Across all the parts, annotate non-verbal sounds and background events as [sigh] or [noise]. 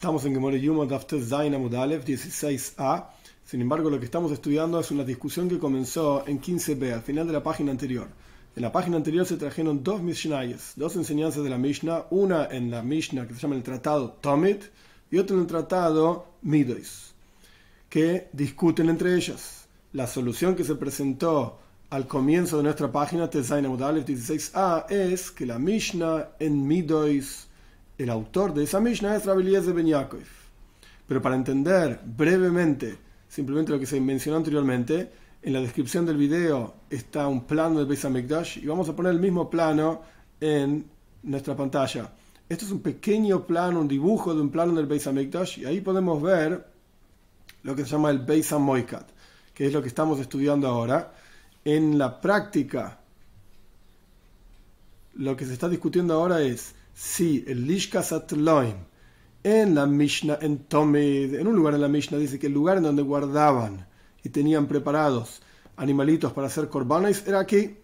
Estamos en Gemore Yuma Dafte Zain Amudalev 16a. Sin embargo, lo que estamos estudiando es una discusión que comenzó en 15b, al final de la página anterior. En la página anterior se trajeron dos Mishnayas, dos enseñanzas de la Mishnah, una en la Mishnah que se llama el tratado Tomit y otra en el tratado Midois, que discuten entre ellas. La solución que se presentó al comienzo de nuestra página, Tezain Amudalev 16a, es que la Mishnah en Midois el autor de esa Mishnah es Rabbi de Ben Yaakov. Pero para entender brevemente, simplemente lo que se mencionó anteriormente, en la descripción del video está un plano del Beis HaMikdash y vamos a poner el mismo plano en nuestra pantalla. Esto es un pequeño plano, un dibujo de un plano del Beis HaMikdash y ahí podemos ver lo que se llama el Beis HaMoikat, que es lo que estamos estudiando ahora. En la práctica, lo que se está discutiendo ahora es si el Lishkas Atloim en la Mishnah, en Tomid, en un lugar en la Mishnah dice que el lugar en donde guardaban y tenían preparados animalitos para hacer korbanes era aquí.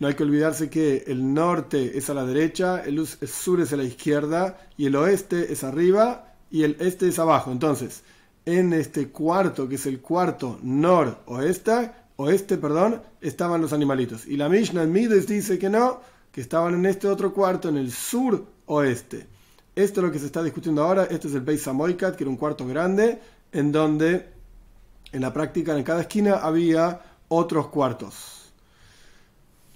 No hay que olvidarse que el norte es a la derecha, el sur es a la izquierda y el oeste es arriba y el este es abajo. Entonces, en este cuarto, que es el cuarto noroeste, oeste, perdón, estaban los animalitos. Y la Mishnah en Mides dice que no, que estaban en este otro cuarto, en el sur oeste. Esto es lo que se está discutiendo ahora. Este es el Beis Samoikat, que era un cuarto grande, en donde en la práctica en cada esquina había otros cuartos.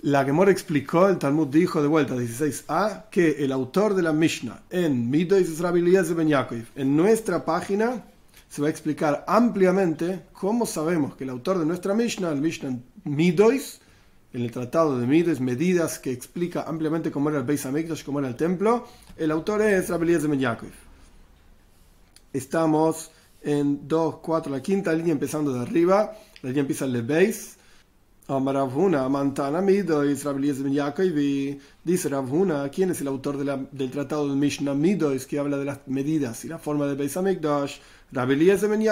La Gemora explicó, el Talmud dijo de vuelta 16a, que el autor de la Mishnah en Midois de Ben en nuestra página, se va a explicar ampliamente cómo sabemos que el autor de nuestra Mishnah, el Mishnah Midois, en el Tratado de Mides, medidas que explica ampliamente cómo era el Beis Hamikdash, cómo era el templo. El autor es Rabbi de Ben Estamos en 2, 4, la quinta línea empezando de arriba. La línea empieza el Beis. Ravuna, Mantana Midois, Rabbi de Ben y dice Ravuna, ¿quién es el autor del tratado de Mishnah Midois que habla de las medidas y la forma del Beis Hamikdash? Rabbi de Ben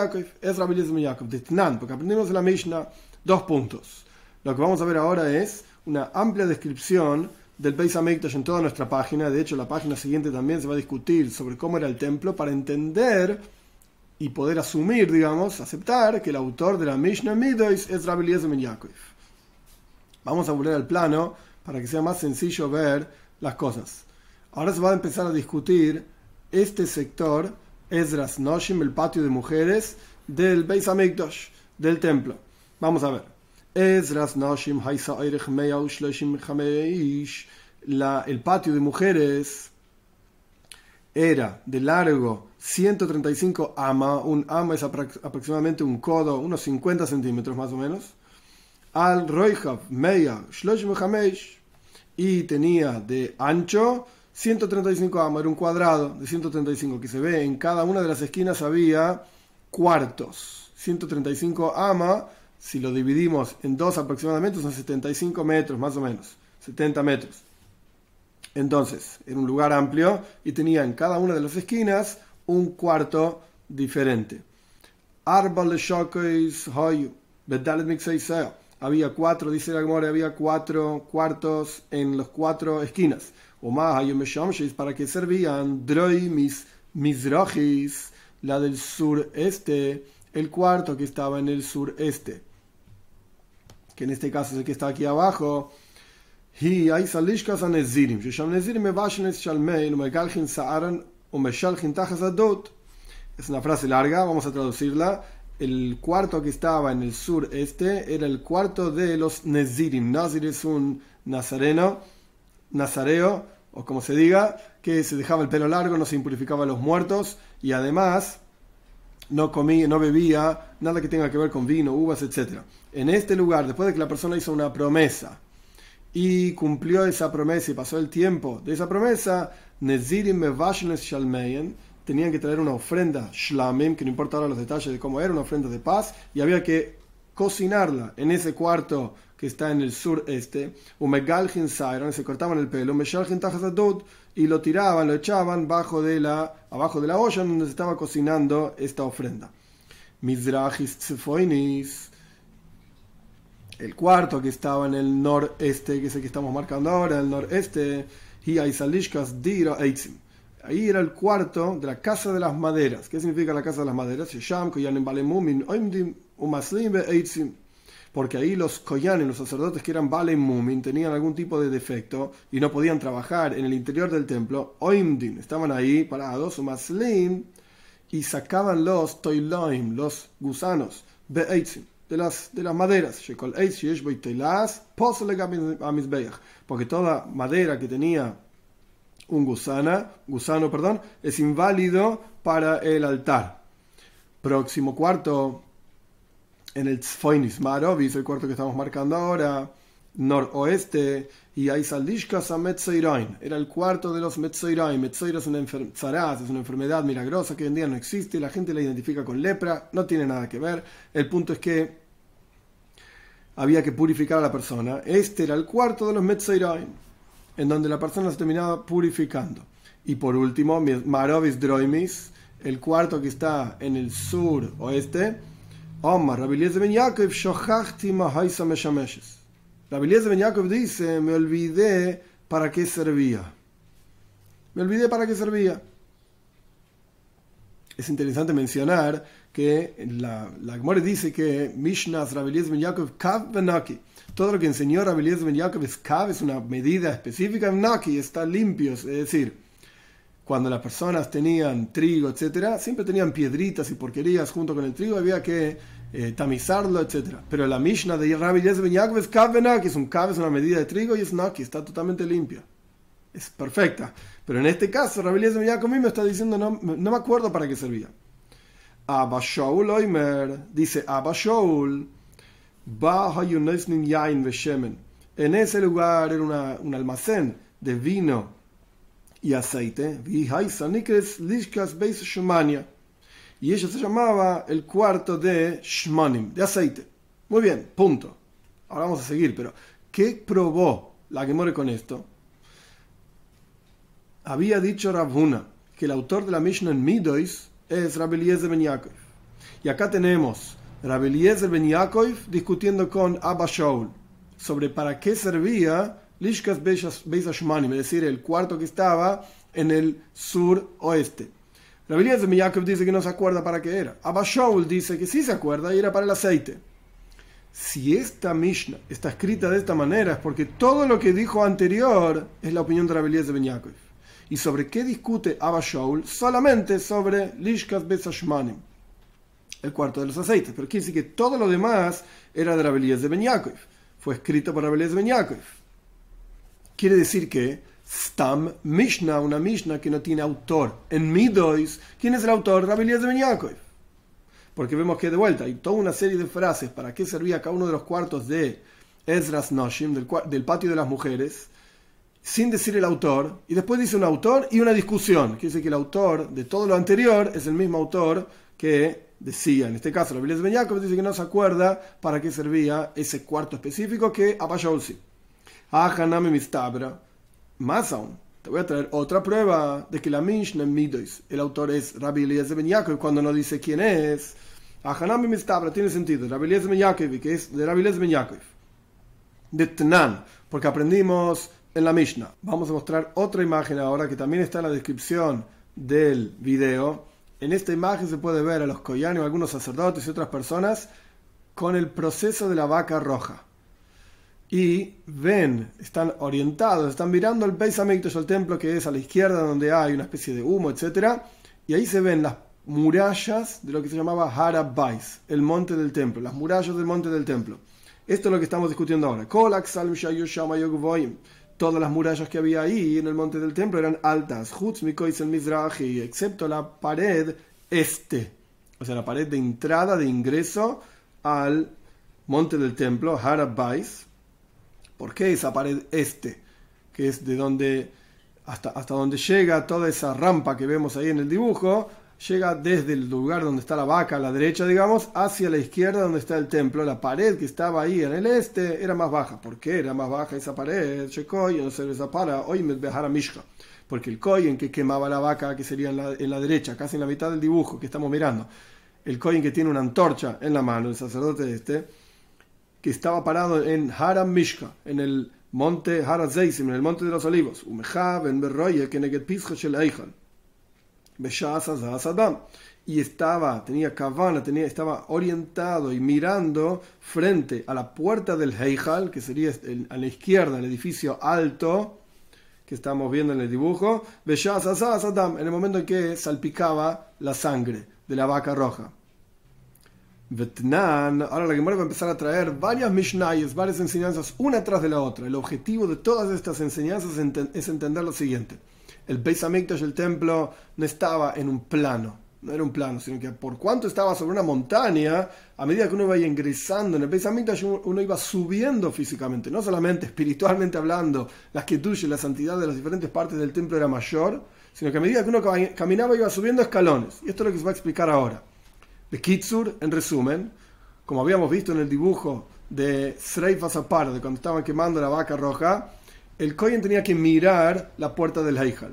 es Rabbi de Ben de Tnan, porque aprendimos en la Mishnah dos puntos. Lo que vamos a ver ahora es una amplia descripción del Beis Hamikdash en toda nuestra página. De hecho, la página siguiente también se va a discutir sobre cómo era el templo para entender y poder asumir, digamos, aceptar que el autor de la Mishnah Midois es Rabbi Eliezer Ben Vamos a volver al plano para que sea más sencillo ver las cosas. Ahora se va a empezar a discutir este sector, Ezras Noshim, el patio de mujeres del Beis Hamikdash, del templo. Vamos a ver. Ezras Haisa la, el patio de mujeres era de largo 135 ama, un ama es aproximadamente un codo, unos 50 centímetros más o menos. Al Roihav Meya y tenía de ancho 135 ama, era un cuadrado de 135 que se ve en cada una de las esquinas había cuartos. 135 ama si lo dividimos en dos aproximadamente, son 75 metros más o menos, 70 metros. Entonces, en un lugar amplio y tenía en cada una de las esquinas un cuarto diferente. Había cuatro, dice la Gemora, había cuatro cuartos en las cuatro esquinas. O más, para que servían droi mis misrojis, la del sureste, el cuarto que estaba en el sureste que en este caso es el que está aquí abajo, es una frase larga, vamos a traducirla. El cuarto que estaba en el sureste era el cuarto de los Nezirim. Nazir es un nazareno, nazareo, o como se diga, que se dejaba el pelo largo, no se impurificaba a los muertos y además no comía, no bebía nada que tenga que ver con vino, uvas, etc. En este lugar, después de que la persona hizo una promesa y cumplió esa promesa y pasó el tiempo de esa promesa, Nezirim Shalmeyen tenían que traer una ofrenda Shlamim, que no importa ahora los detalles de cómo era, una ofrenda de paz, y había que cocinarla en ese cuarto que está en el sureste, Umegalgin Sairon, se cortaban el pelo, Meshalgin y lo tiraban, lo echaban bajo de la, abajo de la olla donde se estaba cocinando esta ofrenda. Mizrachis Tsefoinis, el cuarto que estaba en el noreste, que es el que estamos marcando ahora, el noreste, Dira Ahí era el cuarto de la casa de las maderas. ¿Qué significa la casa de las maderas? Porque ahí los koyanim, los sacerdotes que eran Bale Mumin, tenían algún tipo de defecto y no podían trabajar en el interior del templo. Oimdin, estaban ahí parados, Umaslim, y sacaban los toiloim, los gusanos, de las, de las maderas. Porque toda madera que tenía un gusana, gusano, perdón, es inválido para el altar. Próximo cuarto, en el Tzfoinis Marovis, el cuarto que estamos marcando ahora, noroeste, y hay Saldishkas a Metzoirain. Era el cuarto de los Metzoirain. Metzoira es una, es una enfermedad milagrosa que hoy en día no existe, la gente la identifica con lepra, no tiene nada que ver. El punto es que había que purificar a la persona. Este era el cuarto de los Metzoirain, en donde la persona se terminaba purificando. Y por último, Marovis Droimis, el cuarto que está en el sur oeste, Omar, Ben Yaakov, Shochachti Mahaisa Meshameshes. Ben Yaakov dice, me olvidé para qué servía. Me olvidé para qué servía. Es interesante mencionar que la, la dice que Mishnah Rabeliezer Ben Yaakov Kav Benaki. Todo lo que enseñó Rabeliezer Ben Yaakov es Kav, es una medida específica en Naki, está limpio, es decir, cuando las personas tenían trigo, etcétera, siempre tenían piedritas y porquerías junto con el trigo, había que eh, tamizarlo, etcétera. Pero la Mishnah de Rabbi Eliezer Ben Yaakov es Benaki, es un Kav, es una medida de trigo y es Naki, está totalmente limpia. Es perfecta. Pero en este caso, Rabbi Eliezer Ben Yaakov mismo está diciendo, no, me acuerdo para qué servía. Abba Shaul Oimer, dice Abba Shaul, en ese lugar era un almacén de vino y aceite, y ella se llamaba el cuarto de Shmanim, de aceite. Muy bien, punto. Ahora vamos a seguir, pero ¿qué probó la que muere con esto? Había dicho Rabhuna que el autor de la Mishnah en Midois es Rabbi Eliezer Ben Yaakov. Y acá tenemos Rabbi Eliezer Ben Yaakov discutiendo con Abba Shaul sobre para qué servía Lishkas Beis es decir, el cuarto que estaba en el sur oeste. Eliezer Ben Yaakov dice que no se acuerda para qué era. Abba Shaul dice que sí se acuerda y era para el aceite. Si esta Mishnah está escrita de esta manera es porque todo lo que dijo anterior es la opinión de Eliezer Ben Yaakov. ¿Y sobre qué discute Abba Shaul? Solamente sobre Lishkas Besashmanim, el cuarto de los aceites. Pero quiere decir que todo lo demás era de Rabelías de Ben Yaakov. Fue escrito por Rabelías de Ben Yaakov. Quiere decir que Stam Mishnah, una Mishnah que no tiene autor. En Midois, ¿quién es el autor? Rabelías de Ben. Porque vemos que de vuelta hay toda una serie de frases para qué servía cada uno de los cuartos de Ezras Noshim, del, del patio de las mujeres sin decir el autor, y después dice un autor y una discusión. Quiere decir que el autor de todo lo anterior es el mismo autor que decía, en este caso, la Biblia de dice que no se acuerda para qué servía ese cuarto específico que Apayolsi. Hanami Mistabra. Más aún, te voy a traer otra prueba de que la Mishnah Midois, el autor es Rabbi Eliezer Ben Yaakov, cuando no dice quién es. Hanami Mistabra tiene sentido, Rabbi Eliezer Ben Yaakov, que es de Rabbi Eliezer Ben Yaakov. De Tnan, porque aprendimos en la Mishnah. Vamos a mostrar otra imagen ahora que también está en la descripción del video. En esta imagen se puede ver a los koyanos, algunos sacerdotes y otras personas con el proceso de la vaca roja. Y ven, están orientados, están mirando el Beis Hamikdash, el templo que es a la izquierda donde hay una especie de humo, etc. Y ahí se ven las murallas de lo que se llamaba Harabais, el monte del templo, las murallas del monte del templo. Esto es lo que estamos discutiendo ahora todas las murallas que había ahí en el monte del templo eran altas, excepto la pared este, o sea, la pared de entrada, de ingreso al monte del templo, Harabais. ¿Por qué esa pared este? Que es de donde, hasta, hasta donde llega toda esa rampa que vemos ahí en el dibujo, llega desde el lugar donde está la vaca, a la derecha, digamos, hacia la izquierda donde está el templo. La pared que estaba ahí en el este era más baja. ¿Por qué era más baja esa pared? no se para hoy me a Mishka. Porque el en que quemaba la vaca, que sería en la, en la, derecha, casi en la mitad del dibujo que estamos mirando, el en que tiene una antorcha en la mano, el sacerdote este, que estaba parado en Haram Mishka, en el monte Harazeisim, en el monte de los olivos, y estaba, tenía cabana, tenía, estaba orientado y mirando frente a la puerta del Heijal, que sería a la izquierda, el edificio alto que estamos viendo en el dibujo, en el momento en que salpicaba la sangre de la vaca roja. Vetnan, ahora la Gemara va a empezar a traer varias Mishnayes, varias enseñanzas, una tras de la otra. El objetivo de todas estas enseñanzas es entender lo siguiente. El Beis Hamikdash, el templo, no estaba en un plano, no era un plano, sino que por cuanto estaba sobre una montaña, a medida que uno iba ingresando en el Beis uno iba subiendo físicamente, no solamente espiritualmente hablando, las y la santidad de las diferentes partes del templo era mayor, sino que a medida que uno caminaba iba subiendo escalones. Y esto es lo que se va a explicar ahora. De Kitsur, en resumen, como habíamos visto en el dibujo de Sreif Azapar, de cuando estaban quemando la vaca roja, el Kohen tenía que mirar la puerta del Heijal.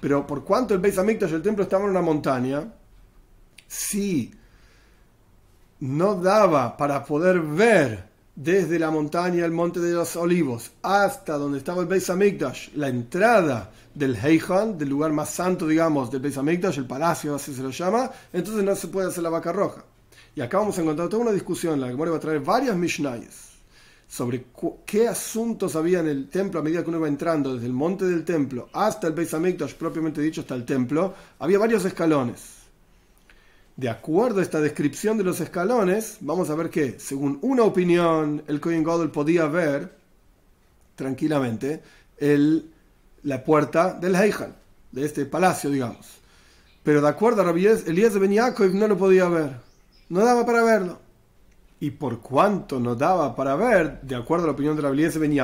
Pero por cuanto el Beis Hamikdash, el templo, estaba en una montaña, si no daba para poder ver desde la montaña, el monte de los olivos, hasta donde estaba el Beis Hamikdash, la entrada del Heijal, del lugar más santo, digamos, del Beis Hamikdash, el palacio, así se lo llama, entonces no se puede hacer la vaca roja. Y acá vamos a encontrar toda una discusión, la que va a traer varias Mishnayes sobre qué asuntos había en el templo a medida que uno iba entrando desde el monte del templo hasta el Beis Hamikdash, propiamente dicho, hasta el templo, había varios escalones. De acuerdo a esta descripción de los escalones, vamos a ver que, según una opinión, el Kohen Gadol podía ver tranquilamente la puerta del Heijal, de este palacio, digamos. Pero de acuerdo a Rabbi Elías de Ben no lo podía ver, no daba para verlo. Y por cuanto no daba para ver, de acuerdo a la opinión de Rabbi Elías de Ben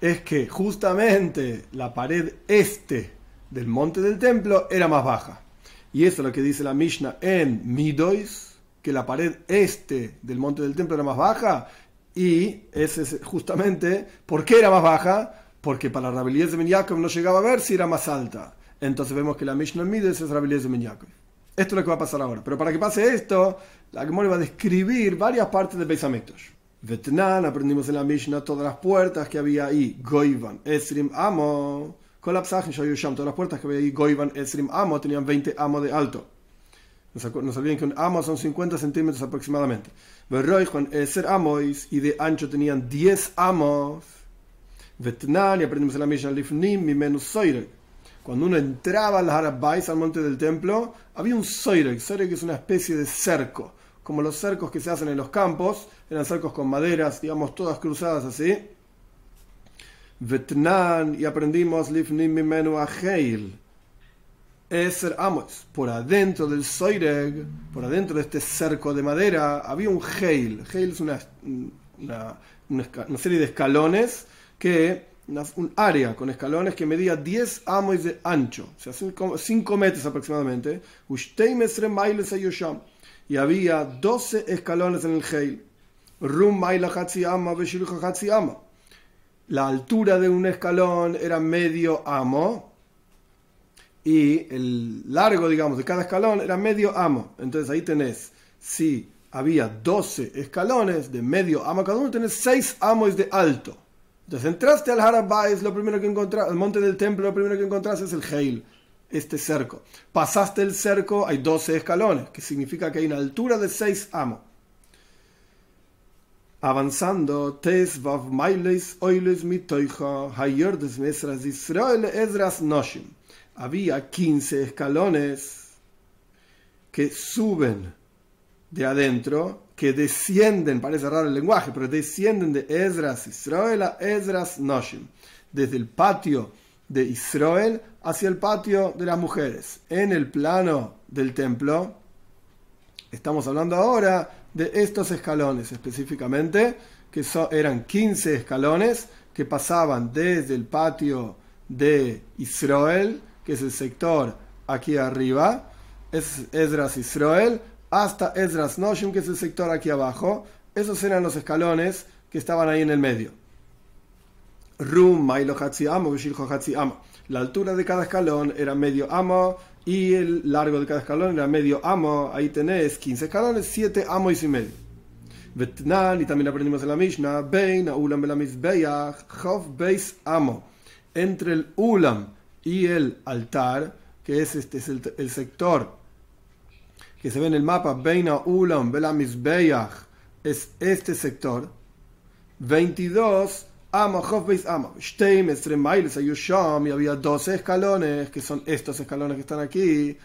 es que justamente la pared este del monte del templo era más baja. Y eso es lo que dice la Mishnah en Midois, que la pared este del monte del templo era más baja. Y ese es justamente, ¿por qué era más baja? porque para Rabbi de Ben no llegaba a ver si era más alta. Entonces vemos que la Mishnah Mides es Rabbi de Ben Esto es lo que va a pasar ahora. Pero para que pase esto, la Gemara va a describir varias partes de Beis Hamikdash. Vetnan, aprendimos en la Mishnah todas las puertas que había ahí. Goivan, Esrim, Amo. Todas las puertas que había ahí, Goivan, Esrim, Amo, tenían 20 amos de alto. No se olviden que un amo son 50 centímetros aproximadamente. Con Eser Amois y de ancho tenían 10 amos. Vetnan, y aprendimos en la Mishnah Lifnim, menos Soirek. Cuando uno entraba al Harabais, al monte del templo, había un Soirek. Soirek es una especie de cerco. Como los cercos que se hacen en los campos, eran cercos con maderas, digamos, todas cruzadas así. Vetnan, y aprendimos Lifnim, Mimenu Aheil. Eser Amos. Por adentro del Soireg, por adentro de este cerco de madera, había un Heil. Heil es una, una, serie de escalones que un área con escalones que medía 10 amos de ancho, o sea, 5 metros aproximadamente, y había 12 escalones en el Heil. La altura de un escalón era medio amo y el largo, digamos, de cada escalón era medio amo. Entonces ahí tenés, si había 12 escalones de medio amo cada uno, tenés 6 amos de alto. Entonces entraste al Harabais, lo primero que encontraste, al monte del templo, lo primero que encontraste es el Heil, este cerco. Pasaste el cerco, hay 12 escalones, que significa que hay una altura de 6 amos. Avanzando, Tes Vav Mailes Oiles Mitoicha Hayordes Mesras Israel Ezras Noshim. Había 15 escalones que suben de adentro que descienden, parece raro el lenguaje, pero descienden de Esdras Israel a Esdras Noshim, desde el patio de Israel hacia el patio de las mujeres. En el plano del templo, estamos hablando ahora de estos escalones específicamente, que eran 15 escalones que pasaban desde el patio de Israel, que es el sector aquí arriba, es Esdras Israel, hasta Ezras Noshim, que es el sector aquí abajo. Esos eran los escalones que estaban ahí en el medio. Rum, Mailo Amo, Amo. La altura de cada escalón era medio amo y el largo de cada escalón era medio amo. Ahí tenés 15 escalones, 7 amos y medio. Vetnan, y también aprendimos en la Mishnah, Bein, Ulam, Beis, Amo. Entre el Ulam y el altar que es este es el, sector que se ve en el mapa, Beina Ulam, Belamisbeyach, es este sector. 22 Amo, Hofbeis Amo, Steim, Estremailes, Ayusham, y había 12 escalones, que son estos escalones que están aquí.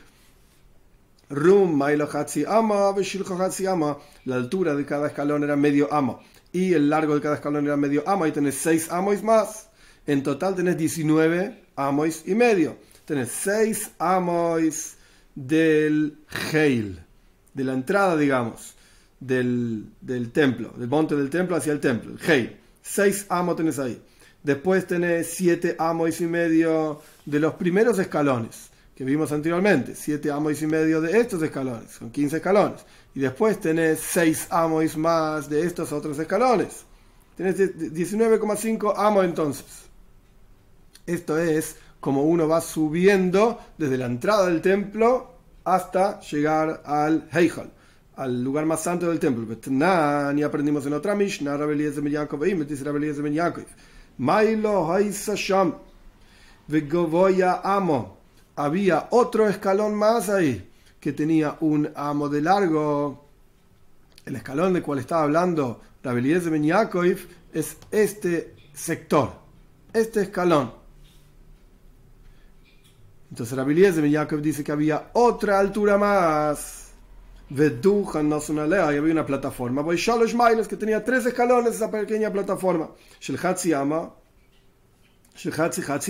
Rum, Mailo Hatsi Ama, Beshilcho Hatsi Ama, la altura de cada escalón era medio amo, y el largo de cada escalón era medio amo, y tenés 6 amos más. En total tenés 19 amos y medio. Tenés 6 amos del Heil, de la entrada, digamos, del, del templo, del monte del templo hacia el templo, el Heil. Seis amos tenés ahí. Después tenés siete amos y medio de los primeros escalones que vimos anteriormente. Siete amos y medio de estos escalones. Son 15 escalones. Y después tenés seis amos más de estos otros escalones. Tenés 19,5 amos entonces. Esto es como uno va subiendo desde la entrada del templo hasta llegar al Heijal al lugar más santo del templo. Y aprendimos en otra Mishnah, Rabelías de Yaakov, dice Rabelías de Yaakov. Mailo Haisasham, Vegovoya Amo. Había otro escalón más ahí, que tenía un amo de largo. El escalón del cual estaba hablando Rabelías de Yaakov es este sector, este escalón. Entonces Rabelías de Yaakov dice que había otra altura más y había una plataforma. Que tenía tres escalones esa pequeña plataforma.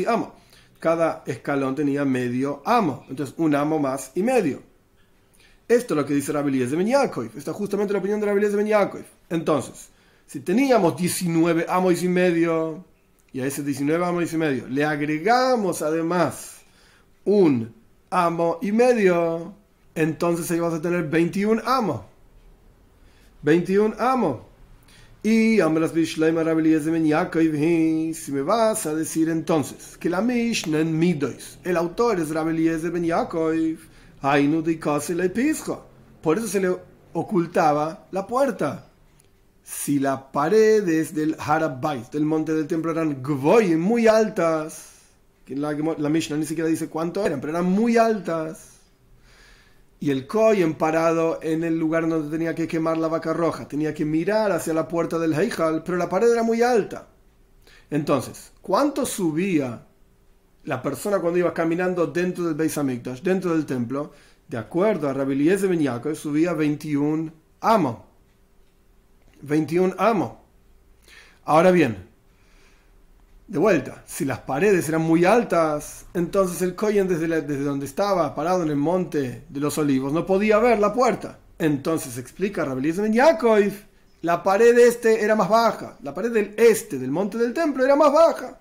Ama. Cada escalón tenía medio amo. Entonces un amo más y medio. Esto es lo que dice Rabelías de Ben Esta es justamente la opinión de Rabelías de Ben Entonces, si teníamos 19 amos y medio, y a ese 19 amos y medio le agregamos además un amo y medio, entonces ahí vas a tener 21 amos. 21 amos. Y si me vas a decir entonces que la Mishnah en Midois, el autor es Rabeliezer ben Yaakov, por eso se le ocultaba la puerta. Si las paredes del Harabait, del monte del templo, eran muy altas, que la, la Mishnah ni siquiera dice cuánto eran, pero eran muy altas y el Kohen parado en el lugar donde tenía que quemar la vaca roja. Tenía que mirar hacia la puerta del Heijal, pero la pared era muy alta. Entonces, ¿cuánto subía la persona cuando iba caminando dentro del Beis Hamikdash, dentro del templo? De acuerdo a Rabbi de Benyako, subía 21 amos. 21 amos. Ahora bien, de vuelta, si las paredes eran muy altas, entonces el Kohen desde, donde estaba parado en el monte de los olivos no podía ver la puerta. Entonces explica Rabelías Ben Yaakov, la pared este era más baja, la pared del este del monte del templo era más baja.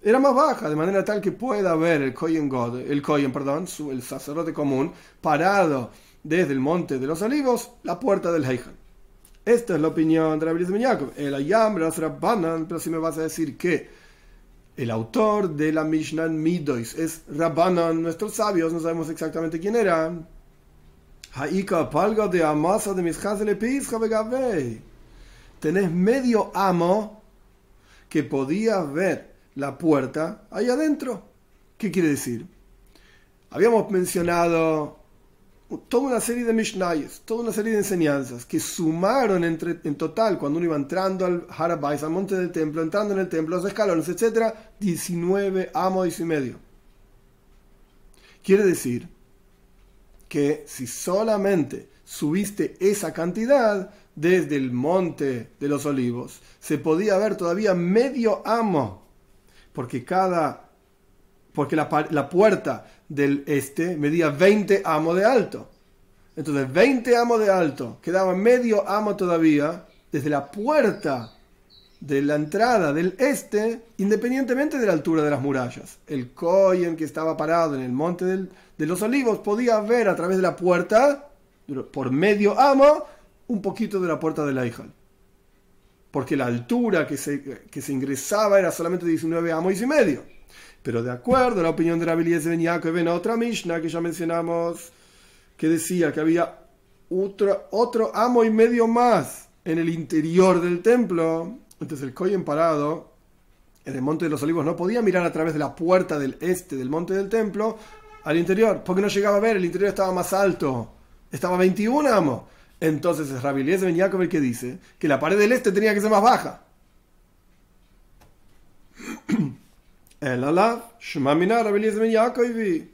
Era más baja, de manera tal que pueda ver el Kohen God, el Kohen, perdón, el sacerdote común, parado desde el monte de los olivos, la puerta del Heijan. Esta es la opinión de de Yaakov. El Ayam, Rabbanan, pero si me vas a decir que el autor de la Mishnah Midois es Rabbanan, nuestros sabios, no sabemos exactamente quién era. Haika palga de amasa de mis Tenés medio amo que podía ver la puerta ahí adentro. ¿Qué quiere decir? Habíamos mencionado toda una serie de Mishnayos, toda una serie de enseñanzas que sumaron entre, en total, cuando uno iba entrando al Harabais, al monte del templo, entrando en el templo, los escalones, etc., 19 amos y medio. Quiere decir que si solamente subiste esa cantidad desde el monte de los olivos, se podía ver todavía medio amo, porque cada porque la, la, puerta del este medía 20 amos de alto. Entonces, 20 amos de alto, quedaba medio amo todavía desde la puerta de la entrada del este, independientemente de la altura de las murallas. El Cohen que estaba parado en el monte de los olivos podía ver a través de la puerta, por medio amo, un poquito de la puerta de la hija. Porque la altura que se, que se ingresaba era solamente 19 amos y medio. Pero de acuerdo a la opinión de la de Ben Yaakov, ven otra Mishnah que ya mencionamos, que decía que había otro, otro amo y medio más en el interior del templo. Entonces el Kohen parado en el monte de los olivos no podía mirar a través de la puerta del este del monte del templo al interior, porque no llegaba a ver, el interior estaba más alto, estaba 21 amos. Entonces es Rabbi Eliezer Ben Yaakov el que dice que la pared del este tenía que ser más baja. El Allah, Rabbi Eliezer Ben Yaakov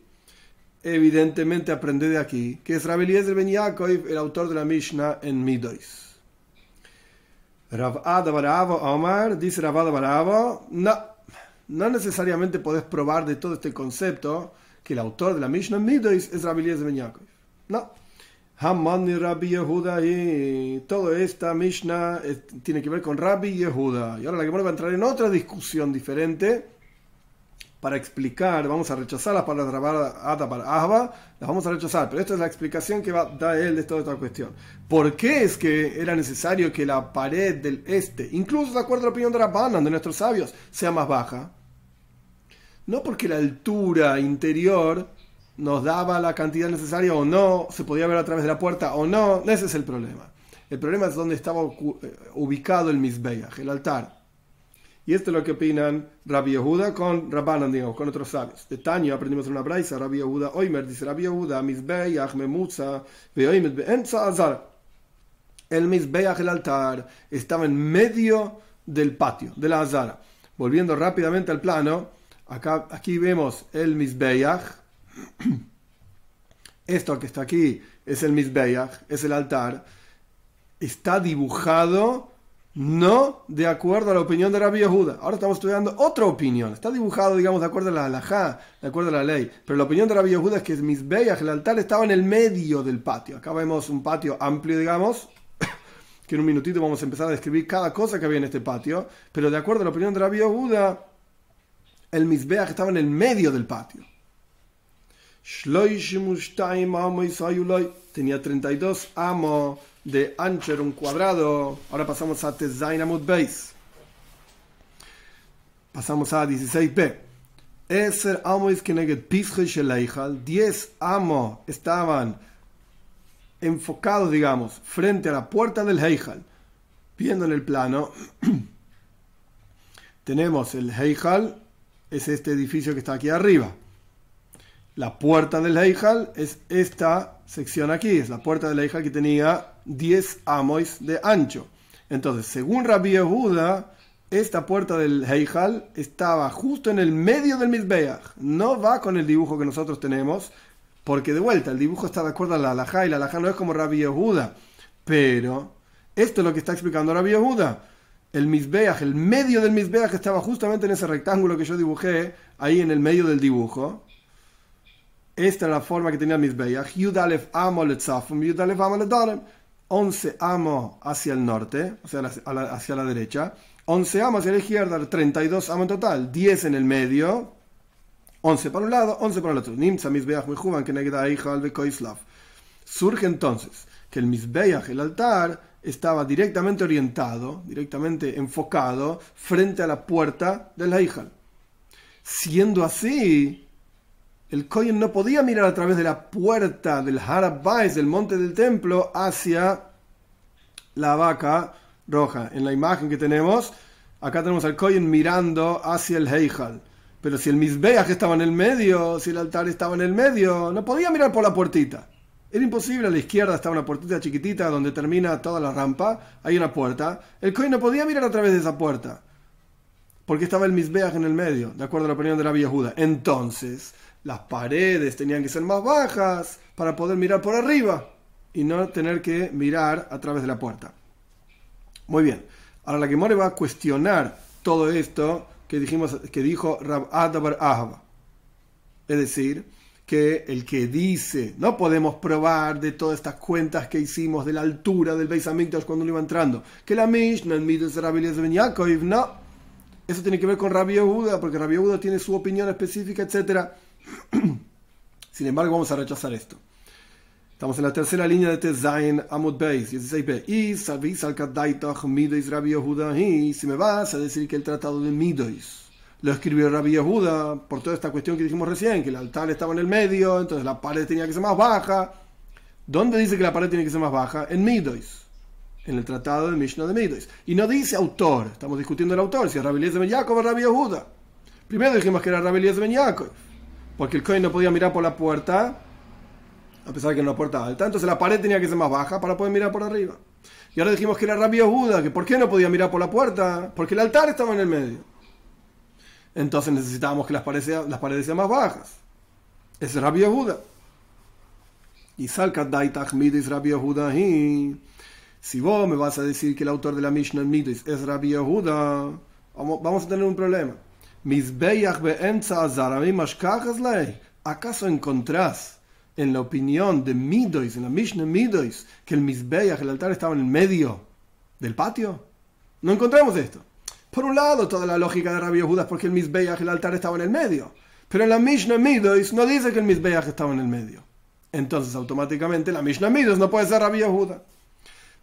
evidentemente aprende de aquí que es Rabbi Ben Yaakov el autor de la Mishnah en Midois. Rav Barava Omar dice Rav Barava, no, no necesariamente podés probar de todo este concepto que el autor de la Mishnah Midois es Rabbi Ben Yaakov. No. Haman Rabbi Yehuda y toda esta Mishnah tiene que ver con Rabbi Yehuda. Y ahora la que va a entrar en otra discusión diferente para explicar, vamos a rechazar las palabras Ada para Ahba, las vamos a rechazar, pero esta es la explicación que va a dar él de toda esta cuestión. ¿Por qué es que era necesario que la pared del este, incluso de acuerdo a la opinión de Rabbanan, de nuestros sabios, sea más baja? No porque la altura interior nos daba la cantidad necesaria o no, se podía ver a través de la puerta o no, ese es el problema. El problema es donde estaba eh, ubicado el Mizbeach, el altar. Y esto es lo que opinan Rabbi Yehuda con Rabbanan, digamos, con otros sabios. De Tanya aprendimos en una braisa, Rabbi Yehuda Oimer, dice Rabbi Yehuda, Mizbeach, Memutza, Veoimet, Beenza, Azar. El Mizbeach, el altar, estaba en medio del patio, de la Azara. Volviendo rápidamente al plano, acá, aquí vemos el Mizbeach. [clears throat] Esto que está aquí es el Mizbeach, es el altar. Está dibujado no de acuerdo a la opinión de Rabbi Yehuda. Ahora estamos estudiando otra opinión. Está dibujado, digamos, de acuerdo a la halajá, de acuerdo a la ley. Pero la opinión de Rabbi Yehuda es que Mizbeach, el altar, estaba en el medio del patio. Acá vemos un patio amplio, digamos, [coughs] que en un minutito vamos a empezar a describir cada cosa que había en este patio. Pero de acuerdo a la opinión de Rabbi Yehuda, el Mizbeach estaba en el medio del patio. Tenía 32 amos de ancho era un cuadrado. Ahora pasamos a Tezain Amud Beis. Pasamos a 16b. Eser amos que neget Sheleijal. 10 amos estaban enfocados, digamos, frente a la puerta del Heijal. Viendo en el plano, [clears throat] tenemos el Heijal, es este edificio que está aquí arriba. La puerta del Heijal es esta sección aquí, es la puerta del Heijal que tenía 10 amois de ancho. Entonces, según Rabbi Yehuda, esta puerta del Heijal estaba justo en el medio del Mizbeach. No va con el dibujo que nosotros tenemos, porque de vuelta, el dibujo está de acuerdo a la alajá y la alajá no es como Rabbi Yehuda. Pero, esto es lo que está explicando Rabbi Yehuda. El Mizbeach, el medio del Mizbeach estaba justamente en ese rectángulo que yo dibujé, ahí en el medio del dibujo. Esta era la forma que tenía el Mizbeach. Yudalef amo Yudalef amo 11 amos hacia el norte, o sea, hacia la derecha, 11 amos hacia la izquierda, 32 amos en total, 10 en el medio, 11 para un lado, 11 para el otro. Surge entonces que el Mizbeach, el altar, estaba directamente orientado, directamente enfocado frente a la puerta del Heijal. Siendo así, el Kohen no podía mirar a través de la puerta del Harabais, del monte del templo, hacia la vaca roja. En la imagen que tenemos, acá tenemos al Kohen mirando hacia el Heijal. Pero si el Mizbeach estaba en el medio, si el altar estaba en el medio, no podía mirar por la puertita. Era imposible, a la izquierda estaba una puertita chiquitita donde termina toda la rampa, hay una puerta. El Kohen no podía mirar a través de esa puerta, porque estaba el Mizbeach en el medio, de acuerdo a la opinión de la Villa Juda. Entonces, las paredes tenían que ser más bajas para poder mirar por arriba y no tener que mirar a través de la puerta. Muy bien. Ahora la que More va a cuestionar todo esto que dijimos que dijo Rab Adabar Ahaba. Es decir, que el que dice, no podemos probar de todas estas cuentas que hicimos de la altura del Beis cuando uno iba entrando, que la Mishnah en Midas Rabbi no. Eso tiene que ver con Rabbi Yehuda, porque Rabbi Yehuda tiene su opinión específica, etcétera [clears throat] Sin embargo, vamos a rechazar esto. Estamos en la tercera línea de Tezain Amud Beis, 16b. Y si me vas a decir que el tratado de Midois lo escribió Rabbi Yehuda por toda esta cuestión que dijimos recién, que el altar estaba en el medio, entonces la pared tenía que ser más baja. ¿Dónde dice que la pared tiene que ser más baja? En Midois. en el tratado del Mishnah de Midos. Y no dice autor, estamos discutiendo el autor, si es Rabbi Eliezer Ben o Rabbi Yehuda. Primero dijimos que era Rabbi Eliezer Ben porque el Cohen no podía mirar por la puerta, a pesar de que era una puerta alta, entonces la pared tenía que ser más baja para poder mirar por arriba. Y ahora dijimos que era Rabbi Yehuda, que ¿por qué no podía mirar por la puerta? Porque el altar estaba en el medio. Entonces necesitábamos que las paredes, las paredes sean más bajas. Es Rabbi Yehuda. Y salka daitach midis Rabbi Yehuda Si vos me vas a decir que el autor de la Mishnah Midis es Rabbi Yehuda, vamos a tener un problema. ¿Acaso encontrás en la opinión de Midois, en la Mishnah Midois, que el Mizbeach, el altar, estaba en el medio del patio? No encontramos esto. Por un lado, toda la lógica de Rabbi Yehuda es porque el Mizbeach, el altar, estaba en el medio. Pero en la Mishnah Midois no dice que el Mizbeach estaba en el medio. Entonces, automáticamente, la Mishnah Midois no puede ser Rabbi Yehuda.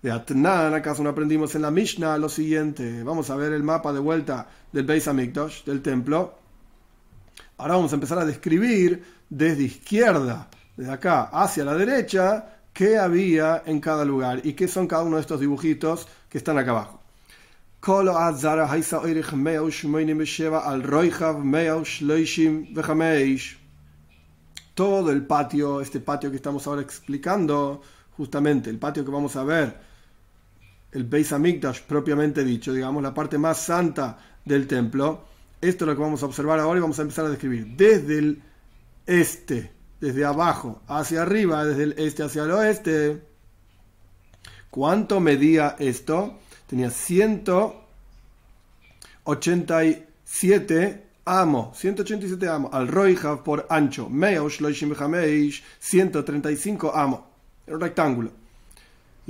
De Atnan, acaso no aprendimos en la Mishnah lo siguiente. Vamos a ver el mapa de vuelta del Beis Hamikdash, del templo. Ahora vamos a empezar a describir desde izquierda, desde acá hacia la derecha, qué había en cada lugar y qué son cada uno de estos dibujitos que están acá abajo. Todo el patio, este patio que estamos ahora explicando, justamente el patio que vamos a ver el Beis Hamikdash propiamente dicho, digamos, la parte más santa del templo. Esto es lo que vamos a observar ahora y vamos a empezar a describir. Desde el este, desde abajo hacia arriba, desde el este hacia el oeste. ¿Cuánto medía esto? Tenía 187 amos, 187 amos, al Roijav por ancho, Meosh 135 amos, era un rectángulo.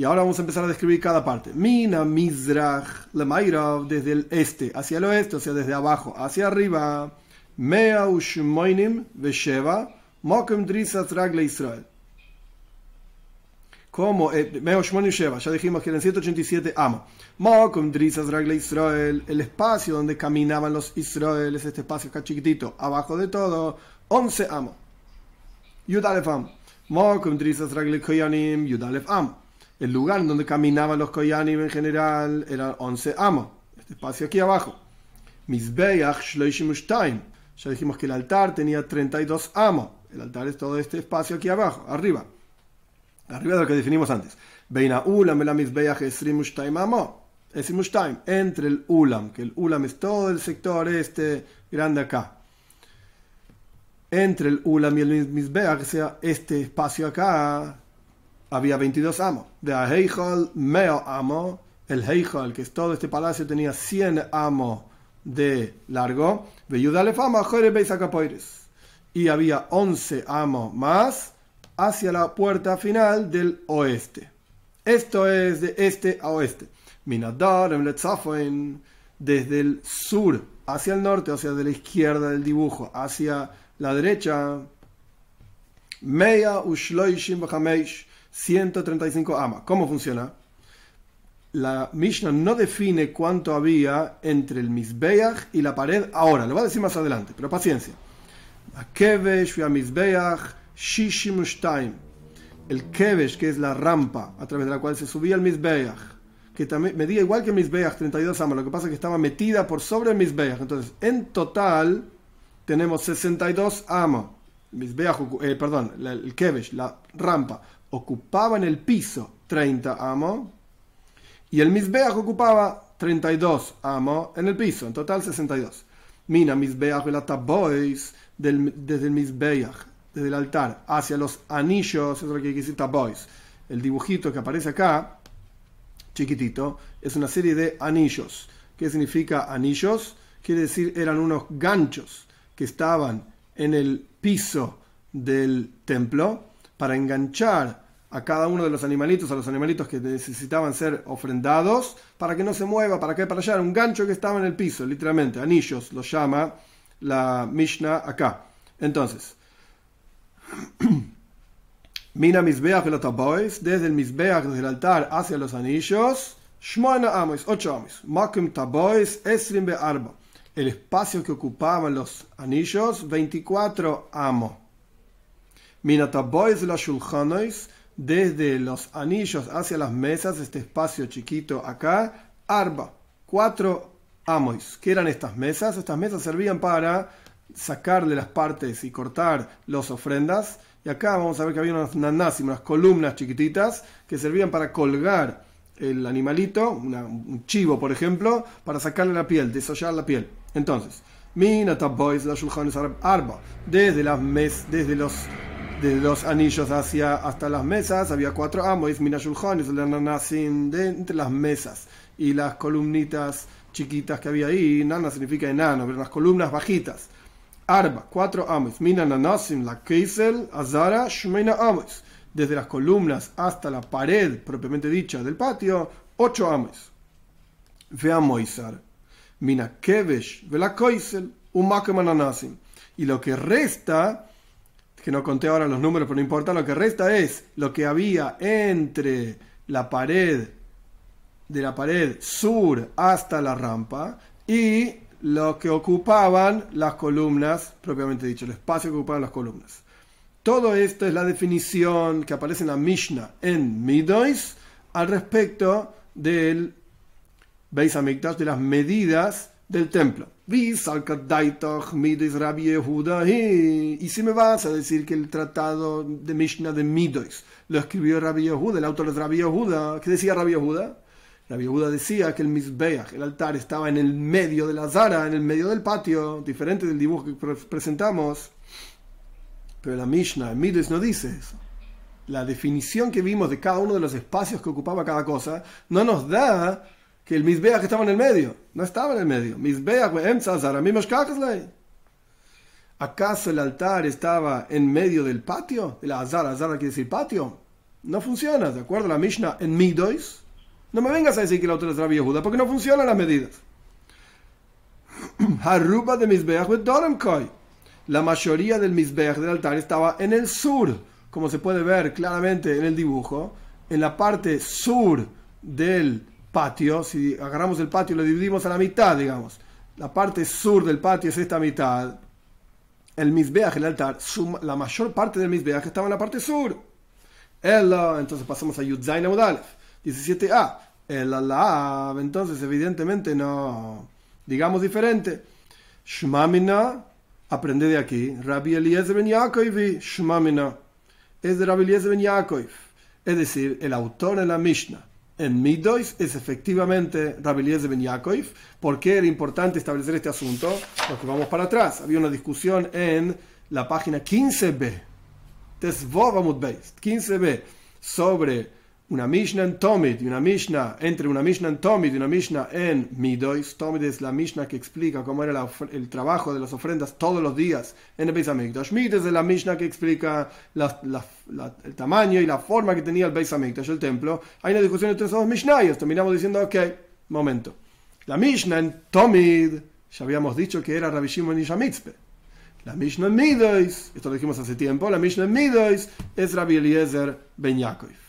Y ahora vamos a empezar a describir cada parte. Mina Mizrach Lemairav, desde el este hacia el oeste, o sea, desde abajo hacia arriba. Mea Ushmoinim Vesheva, Mokem Drisat Ragle Israel. Como eh, Mea Sheva, ya dijimos que eran 187 amos. Mokem Drisat Ragle Israel, el espacio donde caminaban los Israeles, este espacio acá chiquitito, abajo de todo, 11 amos. Yudalef Am. Mokem Drisat Ragle Koyanim, Yudalef Am el lugar donde caminaban los Koyanim en general era 11 amos. Este espacio aquí abajo. Mizbeach Time. Ya dijimos que el altar tenía 32 amos. El altar es todo este espacio aquí abajo, arriba. Arriba de lo que definimos antes. Beina Ulam el Mizbeach. Entre el Ulam, que el Ulam es todo el sector este grande acá. Entre el Ulam y el Mizbeach, que sea este espacio acá, había 22 amos. De Heijal, meo amo. El Heijal, que es todo este palacio, tenía 100 amos de largo. fama, Y había 11 amos más hacia la puerta final del oeste. Esto es de este a oeste. Minadar, desde el sur hacia el norte, o sea, de la izquierda del dibujo hacia la derecha. Mea ushloishim 135 amas. ¿Cómo funciona? La Mishnah no define cuánto había entre el Mizbeach y la pared ahora, lo va a decir más adelante, pero paciencia. El Kevesh, que es la rampa a través de la cual se subía el Mizbeach, que también medía igual que el Mizbeach, 32 amas, lo que pasa es que estaba metida por sobre el Mizbeach. Entonces, en total, tenemos 62 amas. Eh, perdón, el Kevesh, la rampa, ocupaba en el piso 30 amos y el Mizbeach ocupaba 32 amos en el piso, en total 62. Mina Mizbeach el Tabois desde el Mizbeach, desde el altar, hacia los anillos, es lo que dice Tabois. El dibujito que aparece acá, chiquitito, es una serie de anillos. ¿Qué significa anillos? Quiere decir eran unos ganchos que estaban en el piso del templo para enganchar a cada uno de los animalitos, a los animalitos que necesitaban ser ofrendados, para que no se mueva, para que para allá, un gancho que estaba en el piso, literalmente, anillos, lo llama la Mishnah acá. Entonces, [clears throat] Mina Mizbeach boys desde el Mizbeach, desde el altar hacia los anillos, Shmoina Amos, 8 Amos, Makim Tabois, Esrim Arba. El espacio que ocupaban los anillos, 24 amos. Mina Tabois la Shulchanois, desde los anillos hacia las mesas, este espacio chiquito acá, arba, cuatro amois. ¿Qué eran estas mesas? Estas mesas servían para sacarle las partes y cortar las ofrendas. Y acá vamos a ver que había unas nanás y unas columnas chiquititas que servían para colgar el animalito, un chivo por ejemplo, para sacarle la piel, desollar la piel. Entonces, arba, desde las mes, desde los de los anillos hacia hasta las mesas había cuatro amos, minashuljones, de entre las mesas y las columnitas chiquitas que había ahí, nana significa enano, pero las columnas bajitas. Arba, cuatro amos, minananasim, la keisel, azara, shmeina amos. Desde las columnas hasta la pared propiamente dicha del patio, ocho amos. Veamoisar, mina kevesh, vela keisel, un Y lo que resta que no conté ahora los números, pero no importa, lo que resta es lo que había entre la pared, de la pared sur hasta la rampa, y lo que ocupaban las columnas, propiamente dicho, el espacio que ocupaban las columnas. Todo esto es la definición que aparece en la Mishnah en Midois al respecto del Beis Hamikdash, de las medidas del templo. Y si me vas a decir que el tratado de Mishnah de Midois lo escribió Rabbi Yehuda, el autor es Rabbi Yehuda, ¿qué decía Rabbi Yehuda? Rabbi Yehuda decía que el Mizbeach, el altar, estaba en el medio de la Zara, en el medio del patio, diferente del dibujo que presentamos. Pero la Mishnah en Midois no dice eso. La definición que vimos de cada uno de los espacios que ocupaba cada cosa no nos da que el Mizbeach estaba en el medio. No estaba en el medio. ¿Acaso el altar estaba en medio del patio? El azar, azar quiere decir patio. No funciona, ¿de acuerdo la Mishnah en Midois? No me vengas a decir que el autor es Rabbi Yehuda, porque no funcionan las medidas. [clears throat] Haruba de Mizbeach La mayoría del Mizbeach del altar estaba en el sur, como se puede ver claramente en el dibujo. En la parte sur del patio, si agarramos el patio y lo dividimos a la mitad, digamos, la parte sur del patio es esta mitad, el misbeach, el altar, la mayor parte del misbeach estaba en la parte sur. entonces pasamos a Yudzain Audalef, 17a. El la entonces evidentemente no, digamos diferente. Shmamina, aprende de aquí. Rabbi Eliezer ben Yaakov, Shmamina. Es de Rabbi Eliezer ben Yaakov. Es decir, el autor en la Mishnah en Midois es efectivamente Rabbi Eliezer ben Yaakov. ¿Por qué era importante establecer este asunto? Porque vamos para atrás. Había una discusión en la página 15b, 15b, sobre una Mishnah en Tomid y una Mishnah, entre una Mishnah en Tomid y una Mishnah en Midois. Tomid es la Mishnah que explica cómo era el trabajo de las ofrendas todos los días en el Beis Hamikdash. Mid es la Mishnah que explica el tamaño y la forma que tenía el Beis Hamikdash, el templo. Hay una discusión entre esos dos Mishnayos. Terminamos diciendo, ok, momento. La Mishnah en Tomid, ya habíamos dicho que era Rabbi Shimon y Shamitzpe. La Mishnah en Midois, esto lo dijimos hace tiempo, la Mishnah en Midois es Rabbi Eliezer Ben Yaakov.